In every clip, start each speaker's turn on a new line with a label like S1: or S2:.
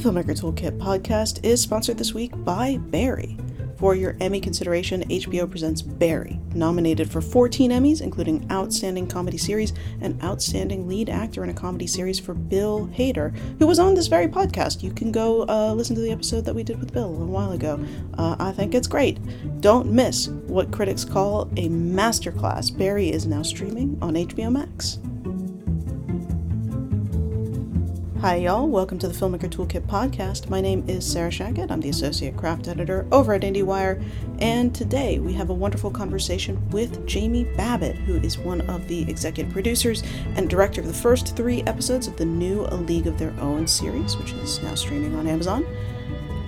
S1: The Filmmaker Toolkit podcast is sponsored this week by Barry. For your Emmy consideration, HBO presents Barry, nominated for 14 Emmys, including Outstanding Comedy Series and Outstanding Lead Actor in a Comedy Series for Bill Hader, who was on this very podcast. You can go uh, listen to the episode that we did with Bill a while ago. Uh, I think it's great. Don't miss what critics call a masterclass. Barry is now streaming on HBO Max. Hi, y'all. Welcome to the Filmmaker Toolkit podcast. My name is Sarah Shachat. I'm the Associate Craft Editor over at IndieWire. And today we have a wonderful conversation with Jamie Babbitt, who is one of the executive producers and director of the first three episodes of the new A League of Their Own series, which is now streaming on Amazon.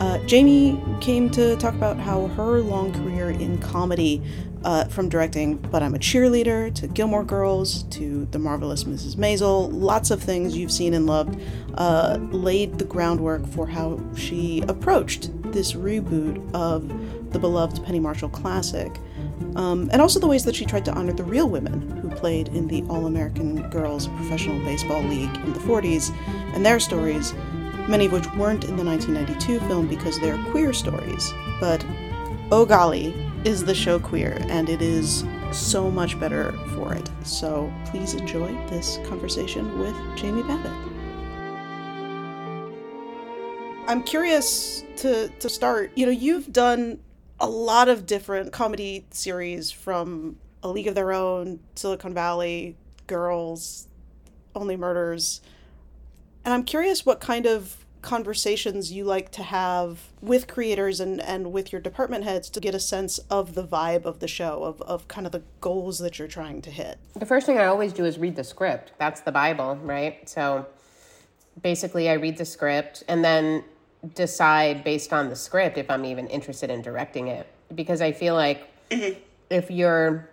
S1: Uh, Jamie came to talk about how her long career in comedy, uh, from directing But I'm a Cheerleader to Gilmore Girls to The Marvelous Mrs. Maisel, lots of things you've seen and loved, uh, laid the groundwork for how she approached this reboot of the beloved Penny Marshall classic. Um, and also the ways that she tried to honor the real women who played in the All American Girls Professional Baseball League in the 40s and their stories many of which weren't in the 1992 film because they're queer stories. But oh golly, is the show queer, and it is so much better for it. So please enjoy this conversation with Jamie Babbitt. I'm curious to, to start. You know, you've done a lot of different comedy series from A League of Their Own, Silicon Valley, Girls, Only Murders. And I'm curious what kind of conversations you like to have with creators and, and with your department heads to get a sense of the vibe of the show, of, of kind of the goals that you're trying to hit.
S2: The first thing I always do is read the script. That's the Bible, right? So basically, I read the script and then decide based on the script if I'm even interested in directing it. Because I feel like mm-hmm. if you're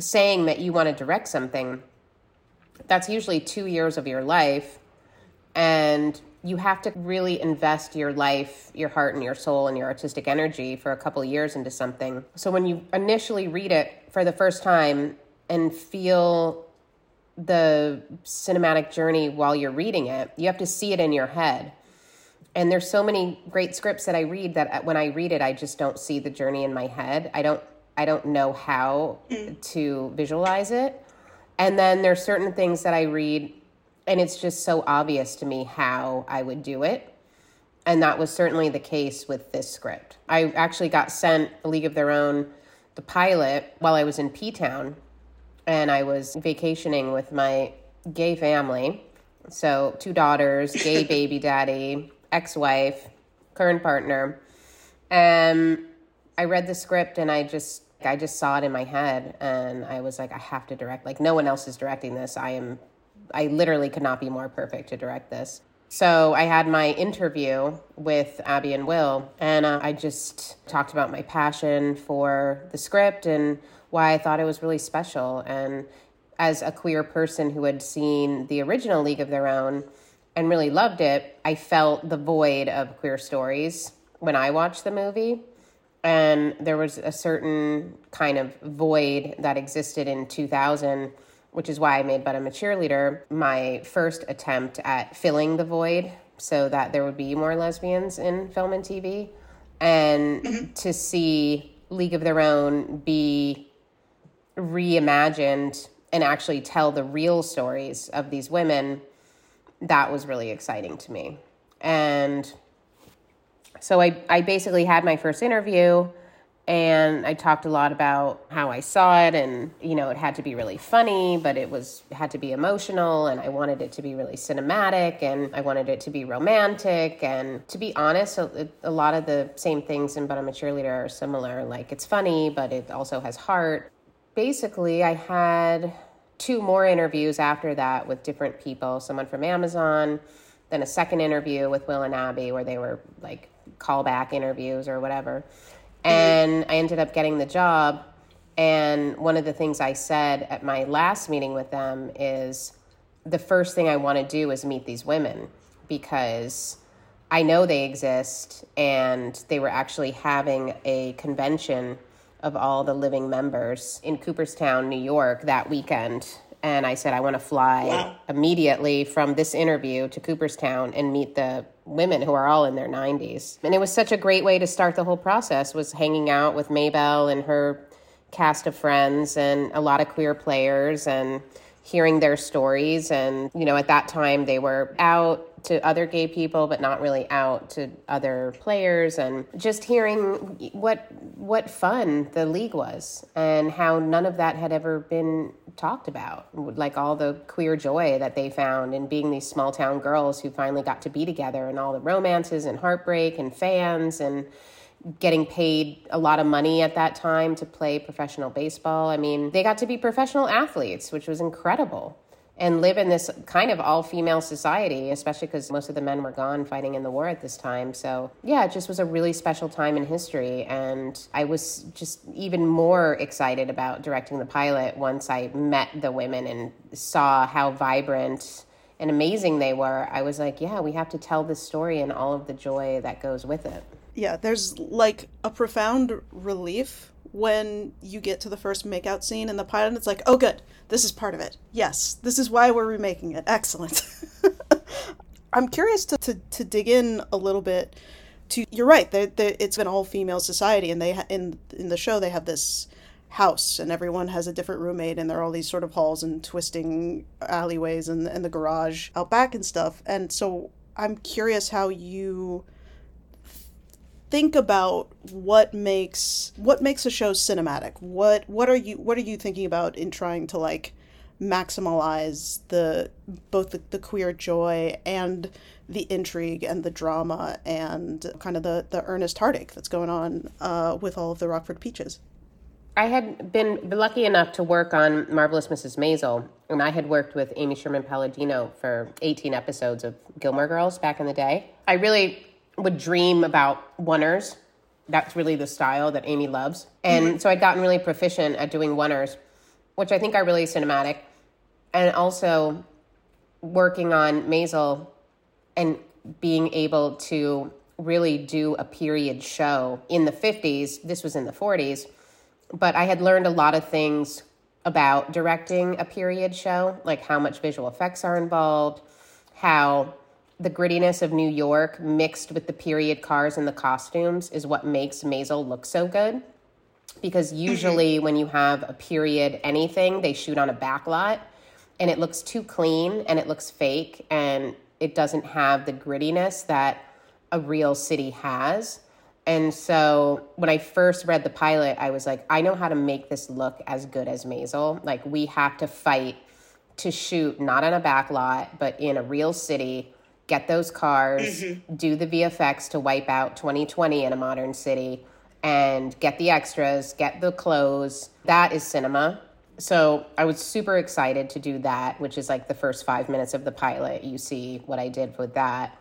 S2: saying that you want to direct something, that's usually two years of your life and you have to really invest your life, your heart, and your soul and your artistic energy for a couple of years into something. So when you initially read it for the first time and feel the cinematic journey while you're reading it, you have to see it in your head. And there's so many great scripts that I read that when I read it, I just don't see the journey in my head. I don't I don't know how mm. to visualize it. And then there's certain things that I read and it's just so obvious to me how I would do it. And that was certainly the case with this script. I actually got sent A League of Their Own, the pilot, while I was in P Town. And I was vacationing with my gay family. So, two daughters, gay baby daddy, ex wife, current partner. And I read the script and I just I just saw it in my head and I was like, I have to direct. Like, no one else is directing this. I am I literally could not be more perfect to direct this. So I had my interview with Abbi and Will, and uh, I just talked about my passion for the script and why I thought it was really special. And as a queer person who had seen the original League of Their Own and really loved it, I felt the void of queer stories when I watched the movie. And there was a certain kind of void that existed in 2000 which is why I made But I'm a Cheerleader my first attempt at filling the void so that there would be more lesbians in film and TV. And mm-hmm. to see League of Their Own be reimagined and actually tell the real stories of these women, that was really exciting to me. And so I, I basically had my first interview and I talked a lot about how I saw it and you know it had to be really funny but it was had to be emotional and I wanted it to be really cinematic and I wanted it to be romantic and to be honest a, a lot of the same things in But I'm a Cheerleader are similar like it's funny but it also has heart. Basically I had two more interviews after that with different people someone from Amazon then a second interview with Will and Abbi where they were like callback interviews or whatever and I ended up getting the job. And one of the things I said at my last meeting with them is the first thing I want to do is meet these women because I know they exist and they were actually having a convention of all the living members in Cooperstown, New York that weekend. And I said, I want to fly
S1: Wow.
S2: immediately from this interview to Cooperstown and meet the women who are all in their 90s. And it was such a great way to start the whole process was hanging out with Maybelle and her cast of friends and a lot of queer players and hearing their stories and you know at that time they were out to other gay people but not really out to other players and just hearing what what fun the league was and how none of that had ever been talked about like all the queer joy that they found in being these small town girls who finally got to be together and all the romances and heartbreak and fans and getting paid a lot of money at that time to play professional baseball. I mean, they got to be professional athletes, which was incredible. And live in this kind of all female society, especially because most of the men were gone fighting in the war at this time. So, yeah, it just was a really special time in history. And I was just even more excited about directing the pilot once I met the women and saw how vibrant and amazing they were. I was like, yeah, we have to tell this story and all of the joy that goes with it
S1: yeah, there's like a profound relief when you get to the first makeout scene in the pilot. It's like, oh, good, this is part of it. Yes, this is why we're remaking it. Excellent. I'm curious to, to, to dig in a little bit. To you're right. They, they, it's an all female society, and they ha- in in the show they have this house, and everyone has a different roommate, and there are all these sort of halls and twisting alleyways, and and the garage out back and stuff. And so I'm curious how you think about what makes what makes a show cinematic what what are you what are you thinking about in trying to like maximize the both the, the queer joy and the intrigue and the drama and kind of the the earnest heartache that's going on uh, with all of the rockford peaches
S2: I had been lucky enough to work on Marvelous Mrs. Maisel, and I had worked with Amy Sherman Palladino for 18 episodes of Gilmore Girls back in the day. I really would dream about oneers. That's really the style that Amy loves. And mm-hmm. so I'd gotten really proficient at doing oneers, which I think are really cinematic. And also working on Maisel and being able to really do a period show in the 50s. This was in the 40s. But I had learned a lot of things about directing a period show, like how much visual effects are involved, how the grittiness of New York mixed with the period cars and the costumes is what makes Maisel look so good. Because mm-hmm. usually, when you have a period anything, they shoot on a back lot and it looks too clean and it looks fake and it doesn't have the grittiness that a real city has. And so when I first read the pilot, I was like, I know how to make this look as good as Maisel. Like, we have to fight to shoot not on a back lot, but in a real city get those cars, mm-hmm. do the VFX to wipe out 2020 in a modern city, and get the extras, get the clothes. That is cinema. So I was super excited to do that, which is like the first five minutes of the pilot. You see what I did with that.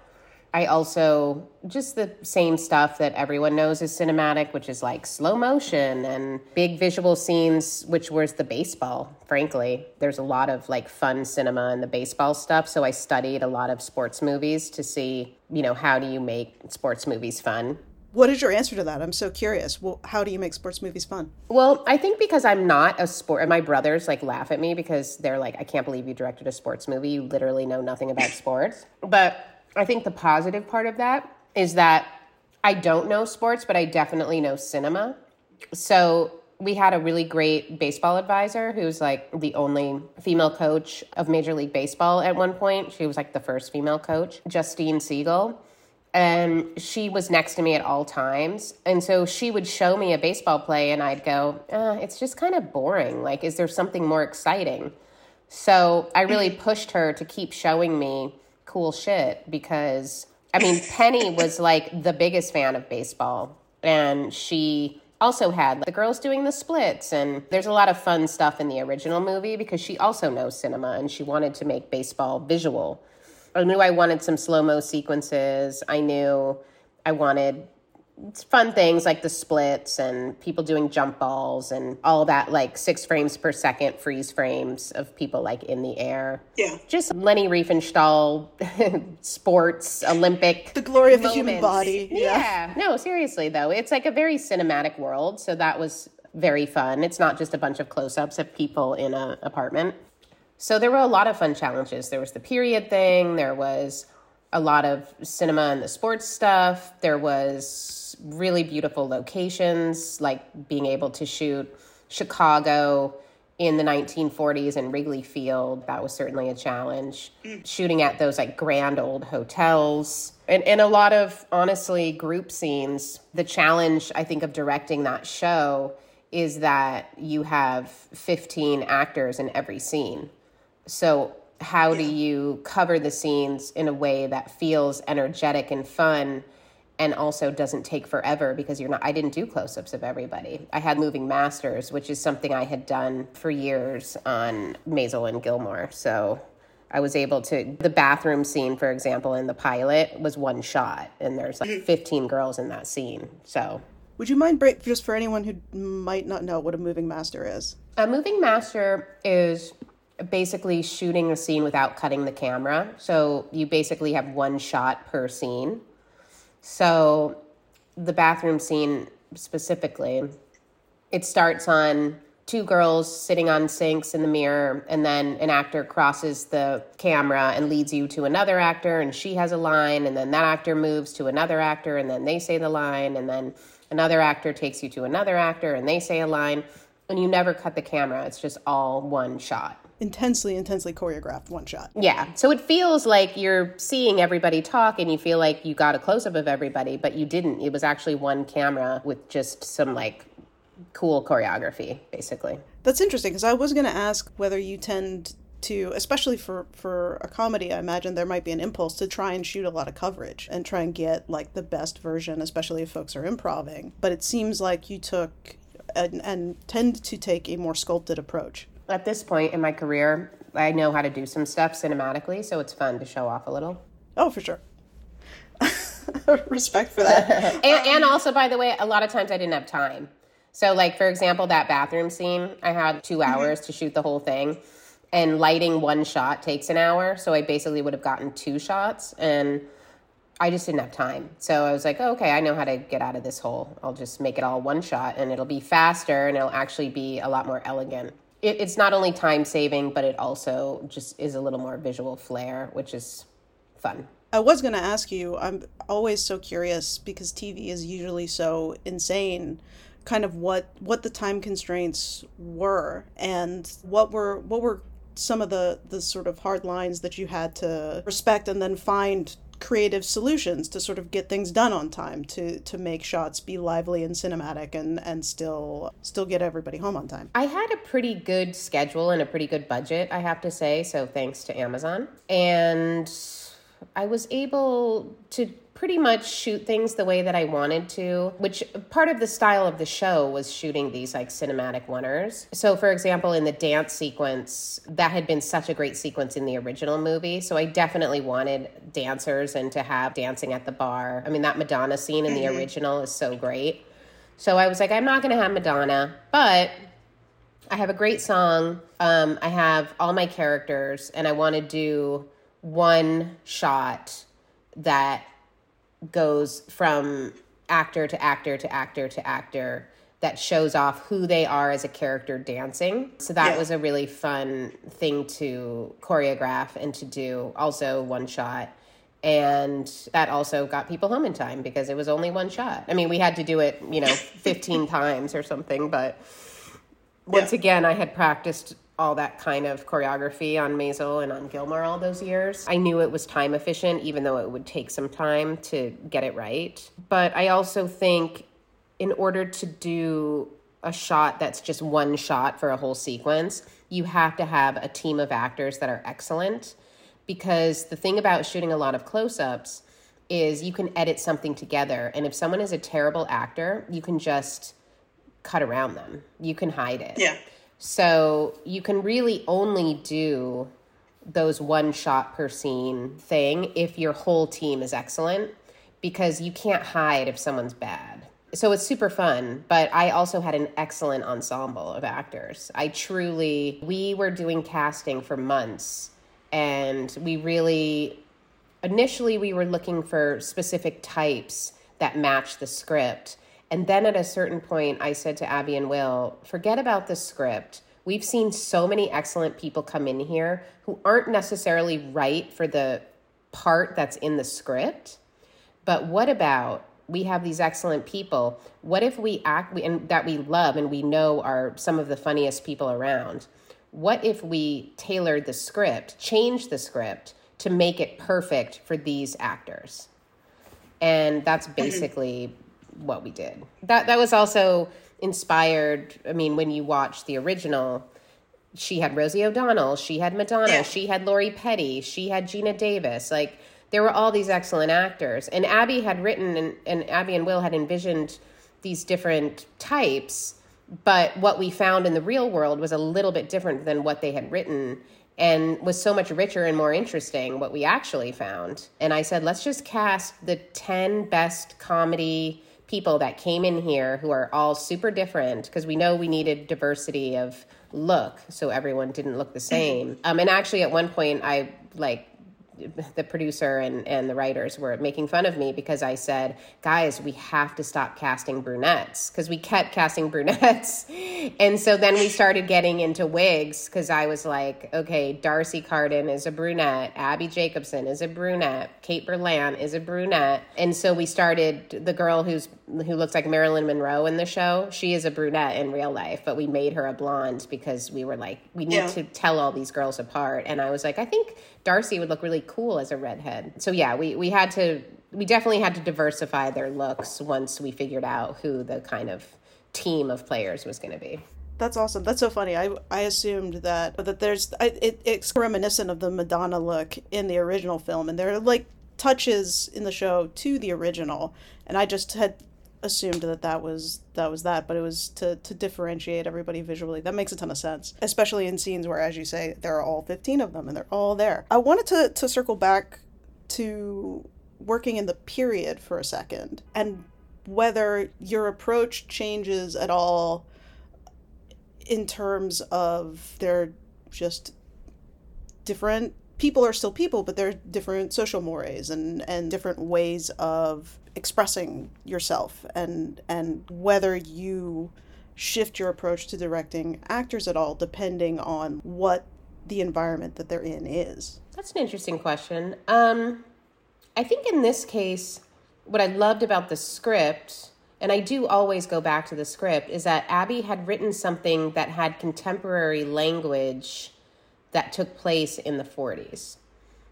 S2: I also just the same stuff that everyone knows is cinematic, which is like slow motion and big visual scenes, which was the baseball, frankly. There's a lot of like fun cinema in the baseball stuff. So I studied a lot of sports movies to see, you know, how do you make sports movies fun?
S1: What is your answer to that? I'm so curious. Well, how do you make sports movies fun?
S2: Well, I think because I'm not a sport, and my brothers like laugh at me because they're like, I can't believe you directed a sports movie. You literally know nothing about sports. But I think the positive part of that is that I don't know sports, but I definitely know cinema. So we had a really great baseball advisor who's like the only female coach of Major League Baseball at one point. She was like the first female coach, Justine Siegel. And she was next to me at all times. And so she would show me a baseball play, and I'd go, uh, it's just kind of boring. Like, is there something more exciting? So I really pushed her to keep showing me cool shit because I mean, Penny was like the biggest fan of baseball, and she also had like, the girls doing the splits. And there's a lot of fun stuff in the original movie because she also knows cinema and she wanted to make baseball visual. I knew I wanted some slow mo sequences. I knew I wanted fun things like the splits and people doing jump balls and all that like six frames per second freeze frames of people like in the air.
S1: Yeah.
S2: Just Leni Riefenstahl sports Olympic.
S1: The glory of
S2: moments.
S1: the human body.
S2: Yeah. yeah. No, seriously though. It's like a very cinematic world. So that was very fun. It's not just a bunch of close ups of people in an apartment. So there were a lot of fun challenges. There was the period thing, there was a lot of cinema and the sports stuff, there was really beautiful locations, like being able to shoot Chicago in the 1940s in Wrigley Field. That was certainly a challenge. Shooting at those like grand old hotels and, and a lot of honestly group scenes. The challenge, I think, of directing that show is that you have 15 actors in every scene. So, how do you cover the scenes in a way that feels energetic and fun? and also doesn't take forever because you're not I didn't do close-ups of everybody. I had moving masters, which is something I had done for years on Maisel and Gilmore. So I was able to the bathroom scene for example in the pilot was one shot and there's like mm-hmm. 15 girls in that scene. So
S1: would you mind break just for anyone who might not know what a moving master is?
S2: A moving master is basically shooting a scene without cutting the camera. So you basically have one shot per scene so, the bathroom scene specifically, it starts on two girls sitting on sinks in the mirror, and then an actor crosses the camera and leads you to another actor, and she has a line, and then that actor moves to another actor, and then they say the line, and then another actor takes you to another actor, and they say a line, and you never cut the camera. It's just all one shot
S1: intensely, intensely choreographed one shot.
S2: Yeah. So it feels like you're seeing everybody talk and you feel like you got a close up of everybody, but you didn't. It was actually one camera with just some like cool choreography, basically.
S1: That's interesting because I was going to ask whether you tend to especially for for a comedy i imagine there might be an impulse to try and shoot a lot of coverage and try and get like the best version especially if folks are improvising but it seems like you took and, and tend to take a more sculpted approach
S2: at this point in my career, I know how to do some stuff cinematically, so it's fun to show off a little.
S1: Oh, for sure. Respect for that.
S2: and, and also, by the way, a lot of times I didn't have time. So, like, for example, that bathroom scene, I had two mm-hmm. hours to shoot the whole thing, and lighting one shot takes an hour. So, I basically would have gotten two shots, and I just didn't have time. So, I was like, oh, okay, I know how to get out of this hole. I'll just make it all one shot, and it'll be faster, and it'll actually be a lot more elegant it, it's not only time saving, but it also just is a little more visual flair, which is fun.
S1: I was going to ask you, I'm always so curious because TV is usually so insane kind of what what the time constraints were and what were what were some of the the sort of hard lines that you had to respect and then find creative solutions to sort of get things done on time to to make shots be lively and cinematic and and still still get everybody home on time.
S2: I had a pretty good schedule and a pretty good budget, I have to say, so thanks to Amazon. And I was able to pretty much shoot things the way that I wanted to, which part of the style of the show was shooting these like cinematic oneers. So, for example, in the dance sequence, that had been such a great sequence in the original movie. So, I definitely wanted dancers and to have dancing at the bar. I mean, that Madonna scene in the mm-hmm. original is so great. So, I was like, I'm not going to have Madonna, but I have a great song. Um, I have all my characters, and I want to do one shot that goes from actor to actor to actor to actor that shows off who they are as a character dancing. So that yeah. was a really fun thing to choreograph and to do. Also, one shot. And that also got people home in time because it was only one shot. I mean, we had to do it, you know, 15 times or something, but once yeah. again, I had practiced all that kind of choreography on Maisel and on Gilmore all those years. I knew it was time efficient, even though it would take some time to get it right. But I also think in order to do a shot that's just one shot for a whole sequence, you have to have a team of actors that are excellent. Because the thing about shooting a lot of close ups is you can edit something together. And if someone is a terrible actor, you can just cut around them, you can hide it.
S1: Yeah.
S2: So you can really only do those one shot per scene thing if your whole team is excellent because you can't hide if someone's bad. So it's super fun, but I also had an excellent ensemble of actors. I truly, we were doing casting for months and we really, initially, we were looking for specific types that match the script and then at a certain point, I said to Abbi and Will, forget about the script. We've seen so many excellent people come in here who aren't necessarily right for the part that's in the script. But what about we have these excellent people? What if we act and that we love and we know are some of the funniest people around? What if we tailored the script, changed the script to make it perfect for these actors? And that's mm-hmm. basically what we did. That that was also inspired. I mean, when you watch the original, she had Rosie O'Donnell, she had Madonna, yeah. she had Lori Petty, she had Geena Davis. Like there were all these excellent actors, and Abbi had written and, and Abbi and Will had envisioned these different types. But what we found in the real world was a little bit different than what they had written and was so much richer and more interesting what we actually found. And I said, let's just cast the 10 best comedy people that came in here who are all super different because we know we needed diversity of look so everyone didn't look the same. Um, and actually, at one point, I like the producer and, and the writers were making fun of me because I said, guys, we have to stop casting brunettes because we kept casting brunettes. and so then we started getting into wigs because I was like, okay, D'Arcy Carden is a brunette, Abbi Jacobson is a brunette, Kate Berlant is a brunette. And so we started the girl who's who looks like Marilyn Monroe in the show. She is a brunette in real life, but we made her a blonde because we were like, we need yeah. to tell all these girls apart. And I was like, I think D'Arcy would look really cool as a redhead. So yeah, we we had to we definitely had to diversify their looks once we figured out who the kind of team of players was going to be.
S1: That's awesome. That's so funny. I I assumed that that there's it, it's reminiscent of the Madonna look in the original film, and there are like touches in the show to the original, and I just had assumed that that was that was that but it was to to differentiate everybody visually. That makes a ton of sense especially in scenes where as you say there are all 15 of them and they're all there. I wanted to to circle back to working in the period for a second and whether your approach changes at all in terms of they're just different people are still people but they're different social mores and and different ways of expressing yourself and and whether you shift your approach to directing actors at all depending on what the environment that they're in is.
S2: That's an interesting question. Um, i think in this case what i loved about the script and i do always go back to the script is that abbi had written something that had contemporary language that took place in the 40s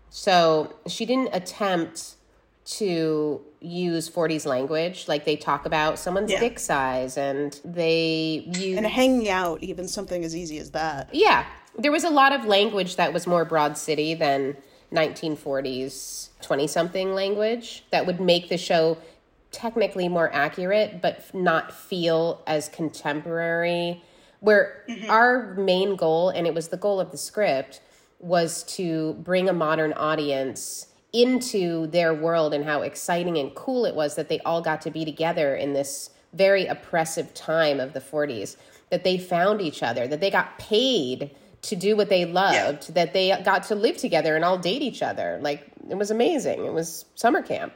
S2: so she didn't attempt to use 40s language like they talk about someone's yeah. dick size and they use
S1: and hanging out even something as easy as that.
S2: Yeah. There was a lot of language that was more broad city than 1940s 20 something language that would make the show technically more accurate but not feel as contemporary where mm-hmm. our main goal and it was the goal of the script was to bring a modern audience into their world and how exciting and cool it was that they all got to be together in this very oppressive time of the 40s that they found each other that they got paid to do what they loved yeah. that they got to live together and all date each other like it was amazing it was summer camp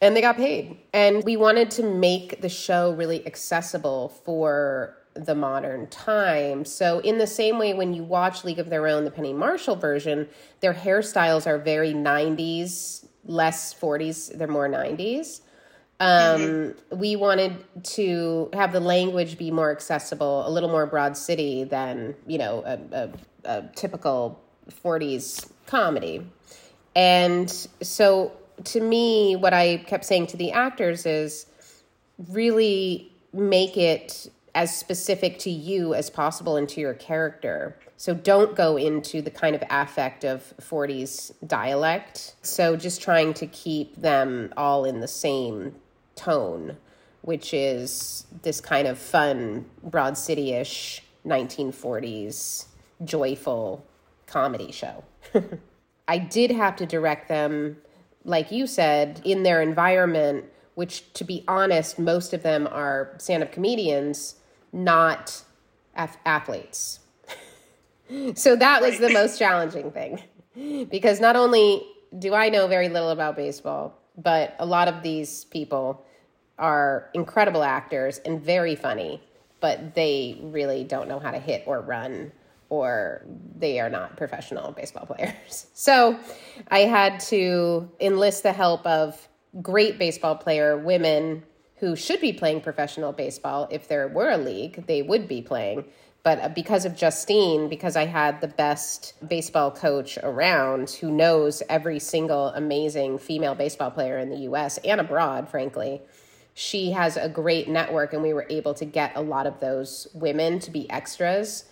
S2: and they got paid and we wanted to make the show really accessible for the modern time. So, in the same way, when you watch League of Their Own, the Penny Marshall version, their hairstyles are very 90s, less 40s, they're more 90s. Um, mm-hmm. We wanted to have the language be more accessible, a little more broad city than, you know, a, a, a typical 40s comedy. And so, to me, what I kept saying to the actors is really make it as specific to you as possible and to your character. So don't go into the kind of affect of 40s dialect. So just trying to keep them all in the same tone, which is this kind of fun, Broad City ish 1940s joyful comedy show. I did have to direct them, like you said, in their environment, which, to be honest, most of them are stand up comedians not af- athletes. so that was the most challenging thing because not only do I know very little about baseball, but a lot of these people are incredible actors and very funny but they really don't know how to hit or run or they are not professional baseball players. So I had to enlist the help of great baseball player women who should be playing professional baseball. If there were a league, they would be playing. But uh, because of Justine, because I had the best baseball coach around who knows every single amazing female baseball player in the US and abroad, frankly, she has a great network. And we were able to get a lot of those women to be extras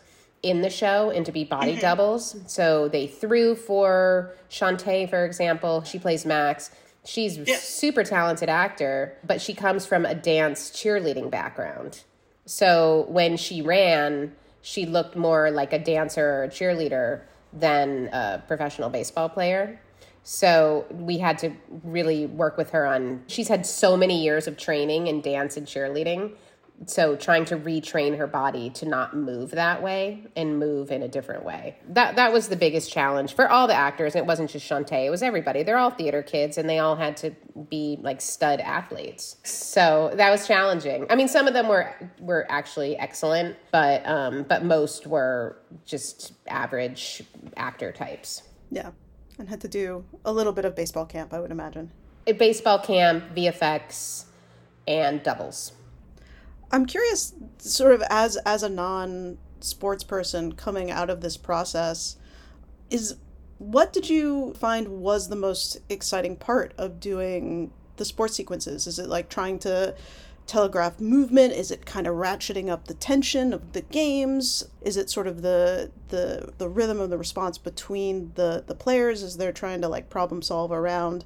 S2: in the show and to be body mm-hmm. doubles. So they threw for Chanté, for example. She plays Max. She's yeah. super talented actor, but she comes from a dance cheerleading background. So when she ran, she looked more like a dancer or a cheerleader than a professional baseball player. So we had to really work with her on she's had so many years of training in dance and cheerleading so trying to retrain her body to not move that way and move in a different way. That that was the biggest challenge for all the actors. It wasn't just Chanté it was everybody. They're all theater kids and they all had to be like stud athletes. So that was challenging. I mean some of them were were actually excellent but um but most were just average actor types.
S1: Yeah and had to do a little bit of baseball camp I would imagine.
S2: A baseball camp VFX and doubles
S1: I'm curious, sort of as as a non sports person coming out of this process, is what did you find was the most exciting part of doing the sports sequences? Is it like trying to telegraph movement? Is it kind of ratcheting up the tension of the games? Is it sort of the the the rhythm of the response between the the players as they're trying to like problem solve around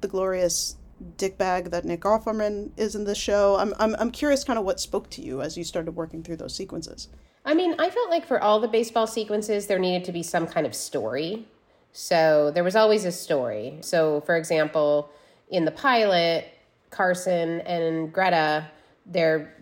S1: the glorious dickbag that Nick Offerman is in the show. I'm, I'm, I'm curious kind of what spoke to you as you started working through those sequences.
S2: I mean, I felt like for all the baseball sequences, there needed to be some kind of story. So there was always a story. So, for example, in the pilot, Carson and Greta, they're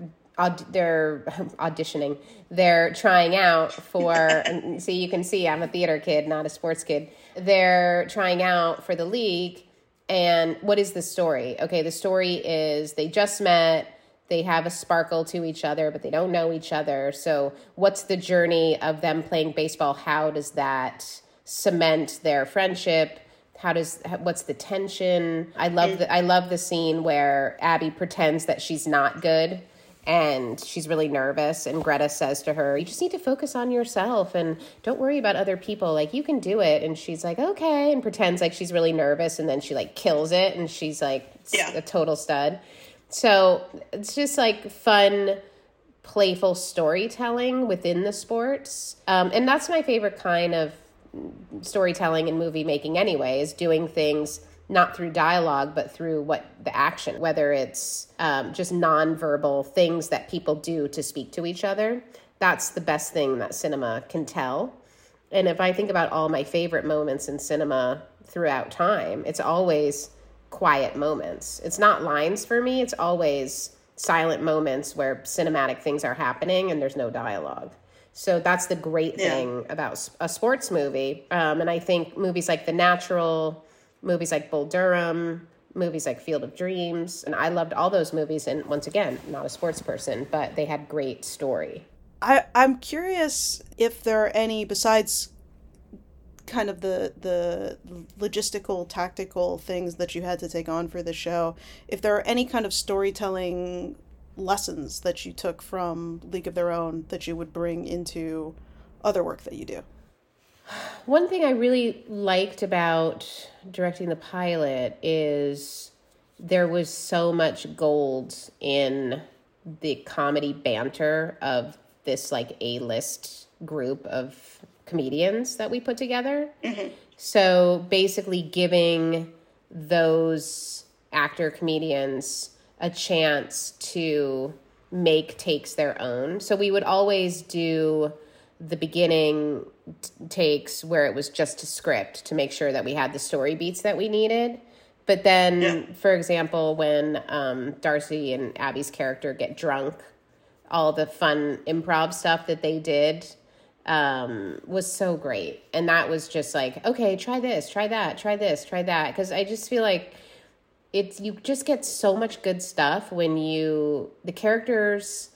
S2: they're auditioning. They're trying out for. see, you can see I'm a theater kid, not a sports kid. They're trying out for the league, and what is the story? Okay, the story is they just met, they have a sparkle to each other, but they don't know each other. So, what's the journey of them playing baseball? How does that cement their friendship? How does what's the tension? I love the I love the scene where Abbi pretends that she's not good and she's really nervous and greta says to her you just need to focus on yourself and don't worry about other people. Like you can do it. And she's like okay and pretends like she's really nervous and then she like kills it and she's like yeah. a total stud. So it's just like fun playful storytelling within the sports. Um, and that's my favorite kind of storytelling and movie making anyway is doing things not through dialogue, but through what the action, whether it's um, just nonverbal things that people do to speak to each other. That's the best thing that cinema can tell. And if I think about all my favorite moments in cinema throughout time, it's always quiet moments. It's not lines for me, it's always silent moments where cinematic things are happening and there's no dialogue. So that's the great yeah. thing about a sports movie. Um, and I think movies like The Natural, movies like Bull Durham, movies like Field of Dreams, and I loved all those movies. And once again, not a sports person, but they had great story.
S1: I I'm curious if there are any besides kind of the the logistical tactical things that you had to take on for the show if there are any kind of storytelling lessons that you took from league of their own that you would bring into other work that you do
S2: one thing I really liked about directing the pilot is there was so much gold in the comedy banter of this like A list group of comedians that we put together. Mm-hmm. So basically, giving those actor comedians a chance to make takes their own. So we would always do the beginning t- takes where it was just a script to make sure that we had the story beats that we needed. But then, yeah. for example, when um, D'Arcy and Abbi's character get drunk, all the fun improv stuff that they did um, was so great. And that was just like, okay, try this, try that, try this, try that. Because I just feel like it's, you just get so much good stuff when you, the characters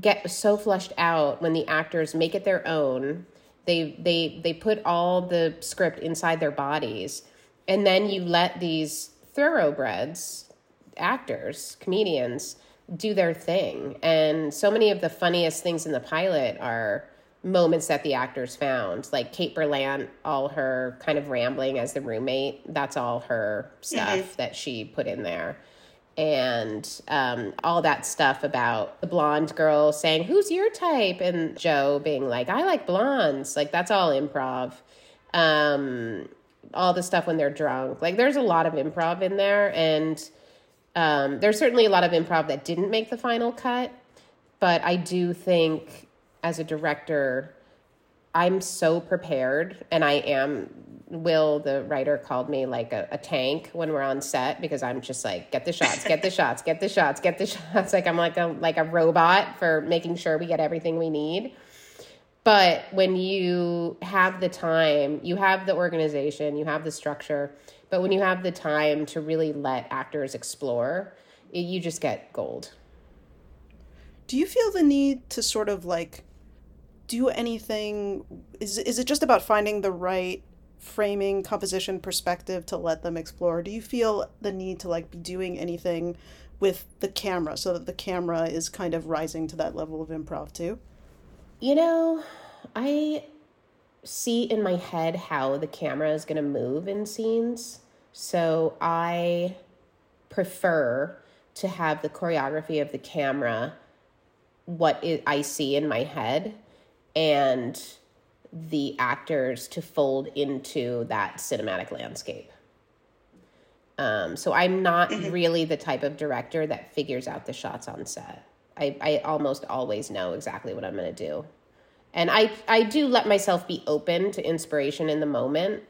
S2: get so flushed out when the actors make it their own. They they they put all the script inside their bodies, and then you let these thoroughbreds, actors, comedians, do their thing. And so many of the funniest things in the pilot are moments that the actors found like kate berlant all her kind of rambling as the roommate that's all her stuff mm-hmm. that she put in there and um, all that stuff about the blonde girl saying who's your type? And joe being like i like blondes. Like that's all improv. Um, all the stuff when they're drunk. Like there's a lot of improv in there and um, there's certainly a lot of improv that didn't make the final cut but i do think as a director, I'm so prepared, and I am. Will, the writer, called me like a, a, tank when we're on set because I'm just like, get the shots, get the shots, get the shots, get the shots. Like I'm like a like a robot for making sure we get everything we need. But when you have the time, you have the organization, you have the structure, but when you have the time to really let actors explore, you just get gold.
S1: Do you feel the need to sort of like do anything is is it just about finding the right framing composition perspective to let them explore. Do you feel the need to like be doing anything with the camera so that the camera is kind of rising to that level of improv too?
S2: You know i see in my head how the camera is going to move in scenes. So i prefer to have the choreography of the camera what I see in my head and the actors to fold into that cinematic landscape. Um, so I'm not mm-hmm. really the type of director that figures out the shots on set. I, I almost always know exactly what I'm going to do. And I, I do let myself be open to inspiration in the moment.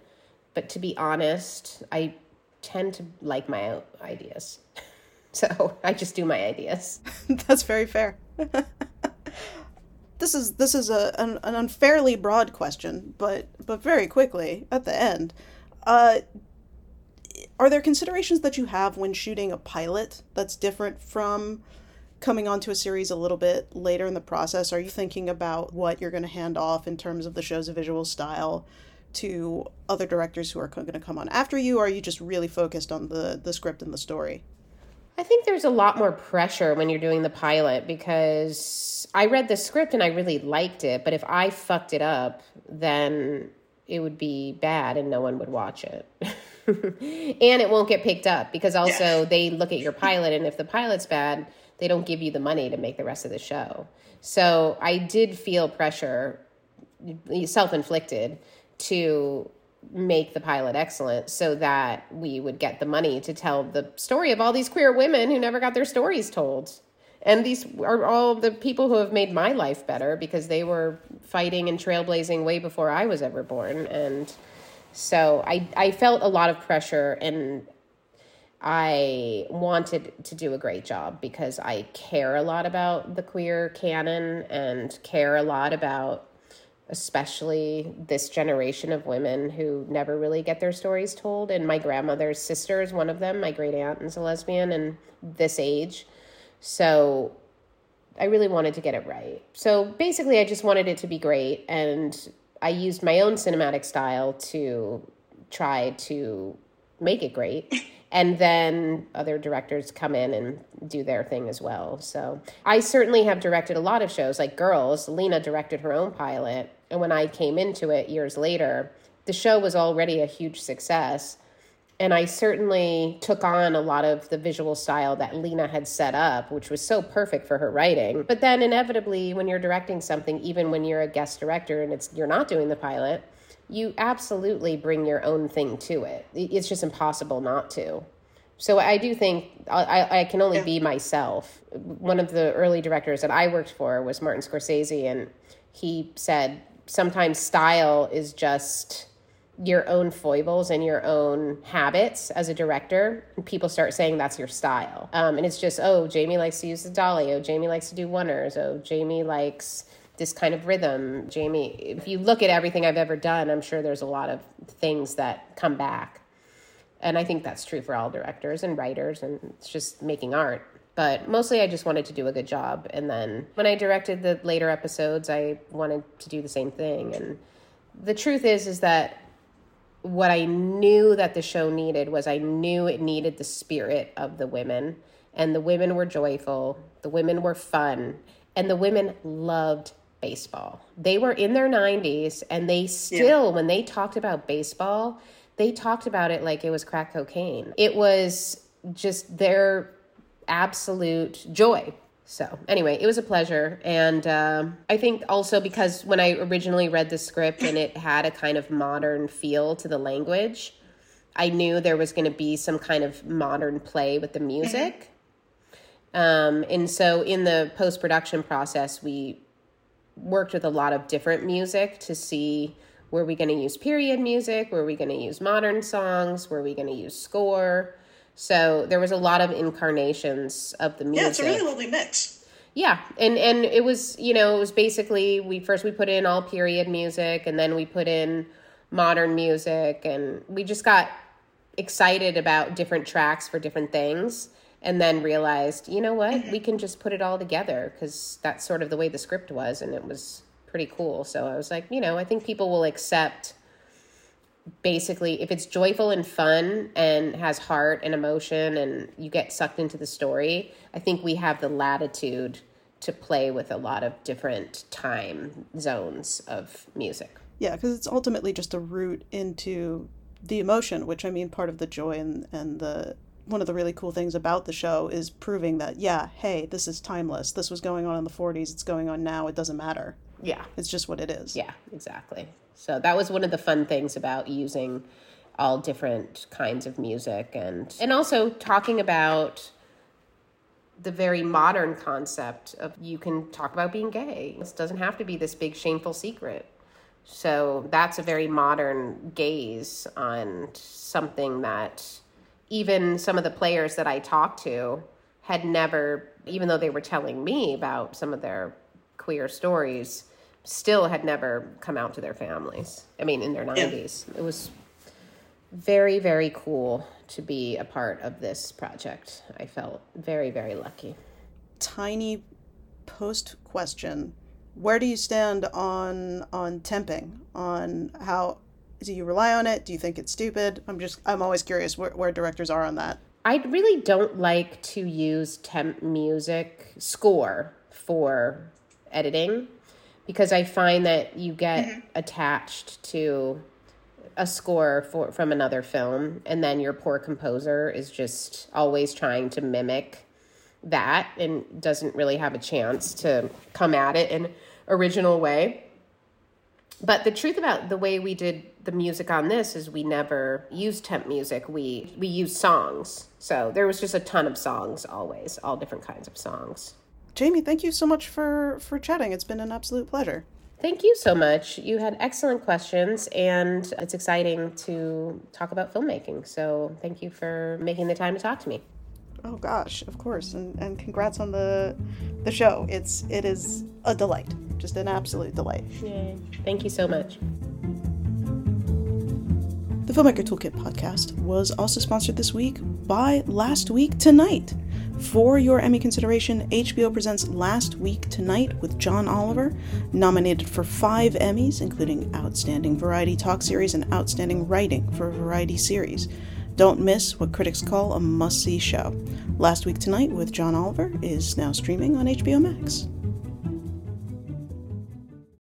S2: But to be honest, I tend to like my ideas. So I just do my ideas.
S1: That's very fair. this is this is a an, an, unfairly broad question, but but very quickly at the end, uh, are there considerations that you have when shooting a pilot that's different from coming onto a series a little bit later in the process? Are you thinking about what you're going to hand off in terms of the show's visual style? to other directors who are going to come on after you or are you just really focused on the the script and the story
S2: I think there's a lot more pressure when you're doing the pilot because I read the script and I really liked it, but if I fucked it up, then it would be bad and no one would watch it. and it won't get picked up because also yeah. they look at your pilot and if the pilot's bad, they don't give you the money to make the rest of the show. So I did feel pressure, self inflicted, to make the pilot excellent so that we would get the money to tell the story of all these queer women who never got their stories told. And these are all the people who have made my life better because they were fighting and trailblazing way before I was ever born. And so I, I felt a lot of pressure and I wanted to do a great job because I care a lot about the queer canon and care a lot about especially this generation of women who never really get their stories told. And my grandmother's sister is one of them. My great aunt is a lesbian and this age. So I really wanted to get it right. So basically, I just wanted it to be great. And I used my own cinematic style to try to make it great. and then other directors come in and do their thing as well. So I certainly have directed a lot of shows like Girls. Lena directed her own pilot, and when I came into it years later, the show was already a huge success. And I certainly took on a lot of the visual style that Lena had set up, which was so perfect for her writing. But then inevitably, when you're directing something, even when you're a guest director and it's you're not doing the pilot, you absolutely bring your own thing to it. It's just impossible not to. So I do think I, I can only be myself. One of the early directors that I worked for was Martin Scorsese, and he said sometimes style is just your own foibles and your own habits as a director. People start saying that's your style. Um, and it's just, oh, Jamie likes to use the dolly. Oh, Jamie likes to do oneers. Oh, Jamie likes this kind of rhythm. Jamie, if you look at everything I've ever done, I'm sure there's a lot of things that come back. And I think that's true for all directors and writers, and it's just making art. But mostly I just wanted to do a good job. And then when I directed the later episodes, I wanted to do the same thing. And the truth is, is that what I knew that the show needed was I knew it needed the spirit of the women. And the women were joyful, the women were fun, and the women loved baseball. They were in their 90s and they still, yeah. when they talked about baseball, they talked about it like it was crack cocaine. It was just their absolute joy. So, anyway, it was a pleasure. And uh, I think also because when I originally read the script and it had a kind of modern feel to the language, I knew there was going to be some kind of modern play with the music. Um, and so, in the post production process, we worked with a lot of different music to see were we going to use period music, were we going to use modern songs, were we going to use score so there was a lot of incarnations of the music.
S1: Yeah, it's a really lovely mix.
S2: Yeah, and and it was you know it was basically we first we put in all period music and then we put in modern music and we just got excited about different tracks for different things and then realized you know what mm-hmm. we can just put it all together because that's sort of the way the script was and it was pretty cool so i was like you know i think people will accept basically if it's joyful and fun and has heart and emotion and you get sucked into the story i think we have the latitude to play with a lot of different time zones of music.
S1: Yeah because it's ultimately just a route into the emotion which i mean part of the joy and, and the one of the really cool things about the show is proving that yeah hey this is timeless. This was going on in the 40s it's going on now. It doesn't matter
S2: yeah
S1: it's just what it is
S2: yeah exactly so that was one of the fun things about using all different kinds of music and and also talking about the very modern concept of you can talk about being gay. This doesn't have to be this big shameful secret. So that's a very modern gaze on something that even some of the players that I talked to had never, even though they were telling me about some of their queer stories, still had never come out to their families. I mean, in their 90s. Yeah. It was very, very cool to be a part of this project. I felt very, very lucky.
S1: Tiny post question. Where do you stand on on temping? On how do you rely on it? Do you think it's stupid? I'm just I'm always curious where, where directors are on that.
S2: I really don't like to use temp music score for editing because I find that you get mm-hmm. attached to a score for from another film and then your poor composer is just always trying to mimic that and doesn't really have a chance to come at it in original way. But the truth about the way we did the music on this is we never used temp music. We we used songs. So there was just a ton of songs always, all different kinds of songs.
S1: Jamie, thank you so much for for chatting. It's been an absolute pleasure.
S2: Thank you so much. You had excellent questions, and it's exciting to talk about filmmaking. So, thank you for making the time to talk to me.
S1: Oh gosh, of course, and, and congrats on the the show. It's it is a delight, just an absolute delight.
S2: Yay! Thank you so much.
S1: The Filmmaker Toolkit podcast was also sponsored this week by Last Week Tonight. For your Emmy consideration, HBO presents Last Week Tonight with John Oliver, nominated for five Emmys, including Outstanding Variety Talk Series and Outstanding Writing for a Variety Series. Don't miss what critics call a must see show. Last Week Tonight with John Oliver is now streaming on HBO Max.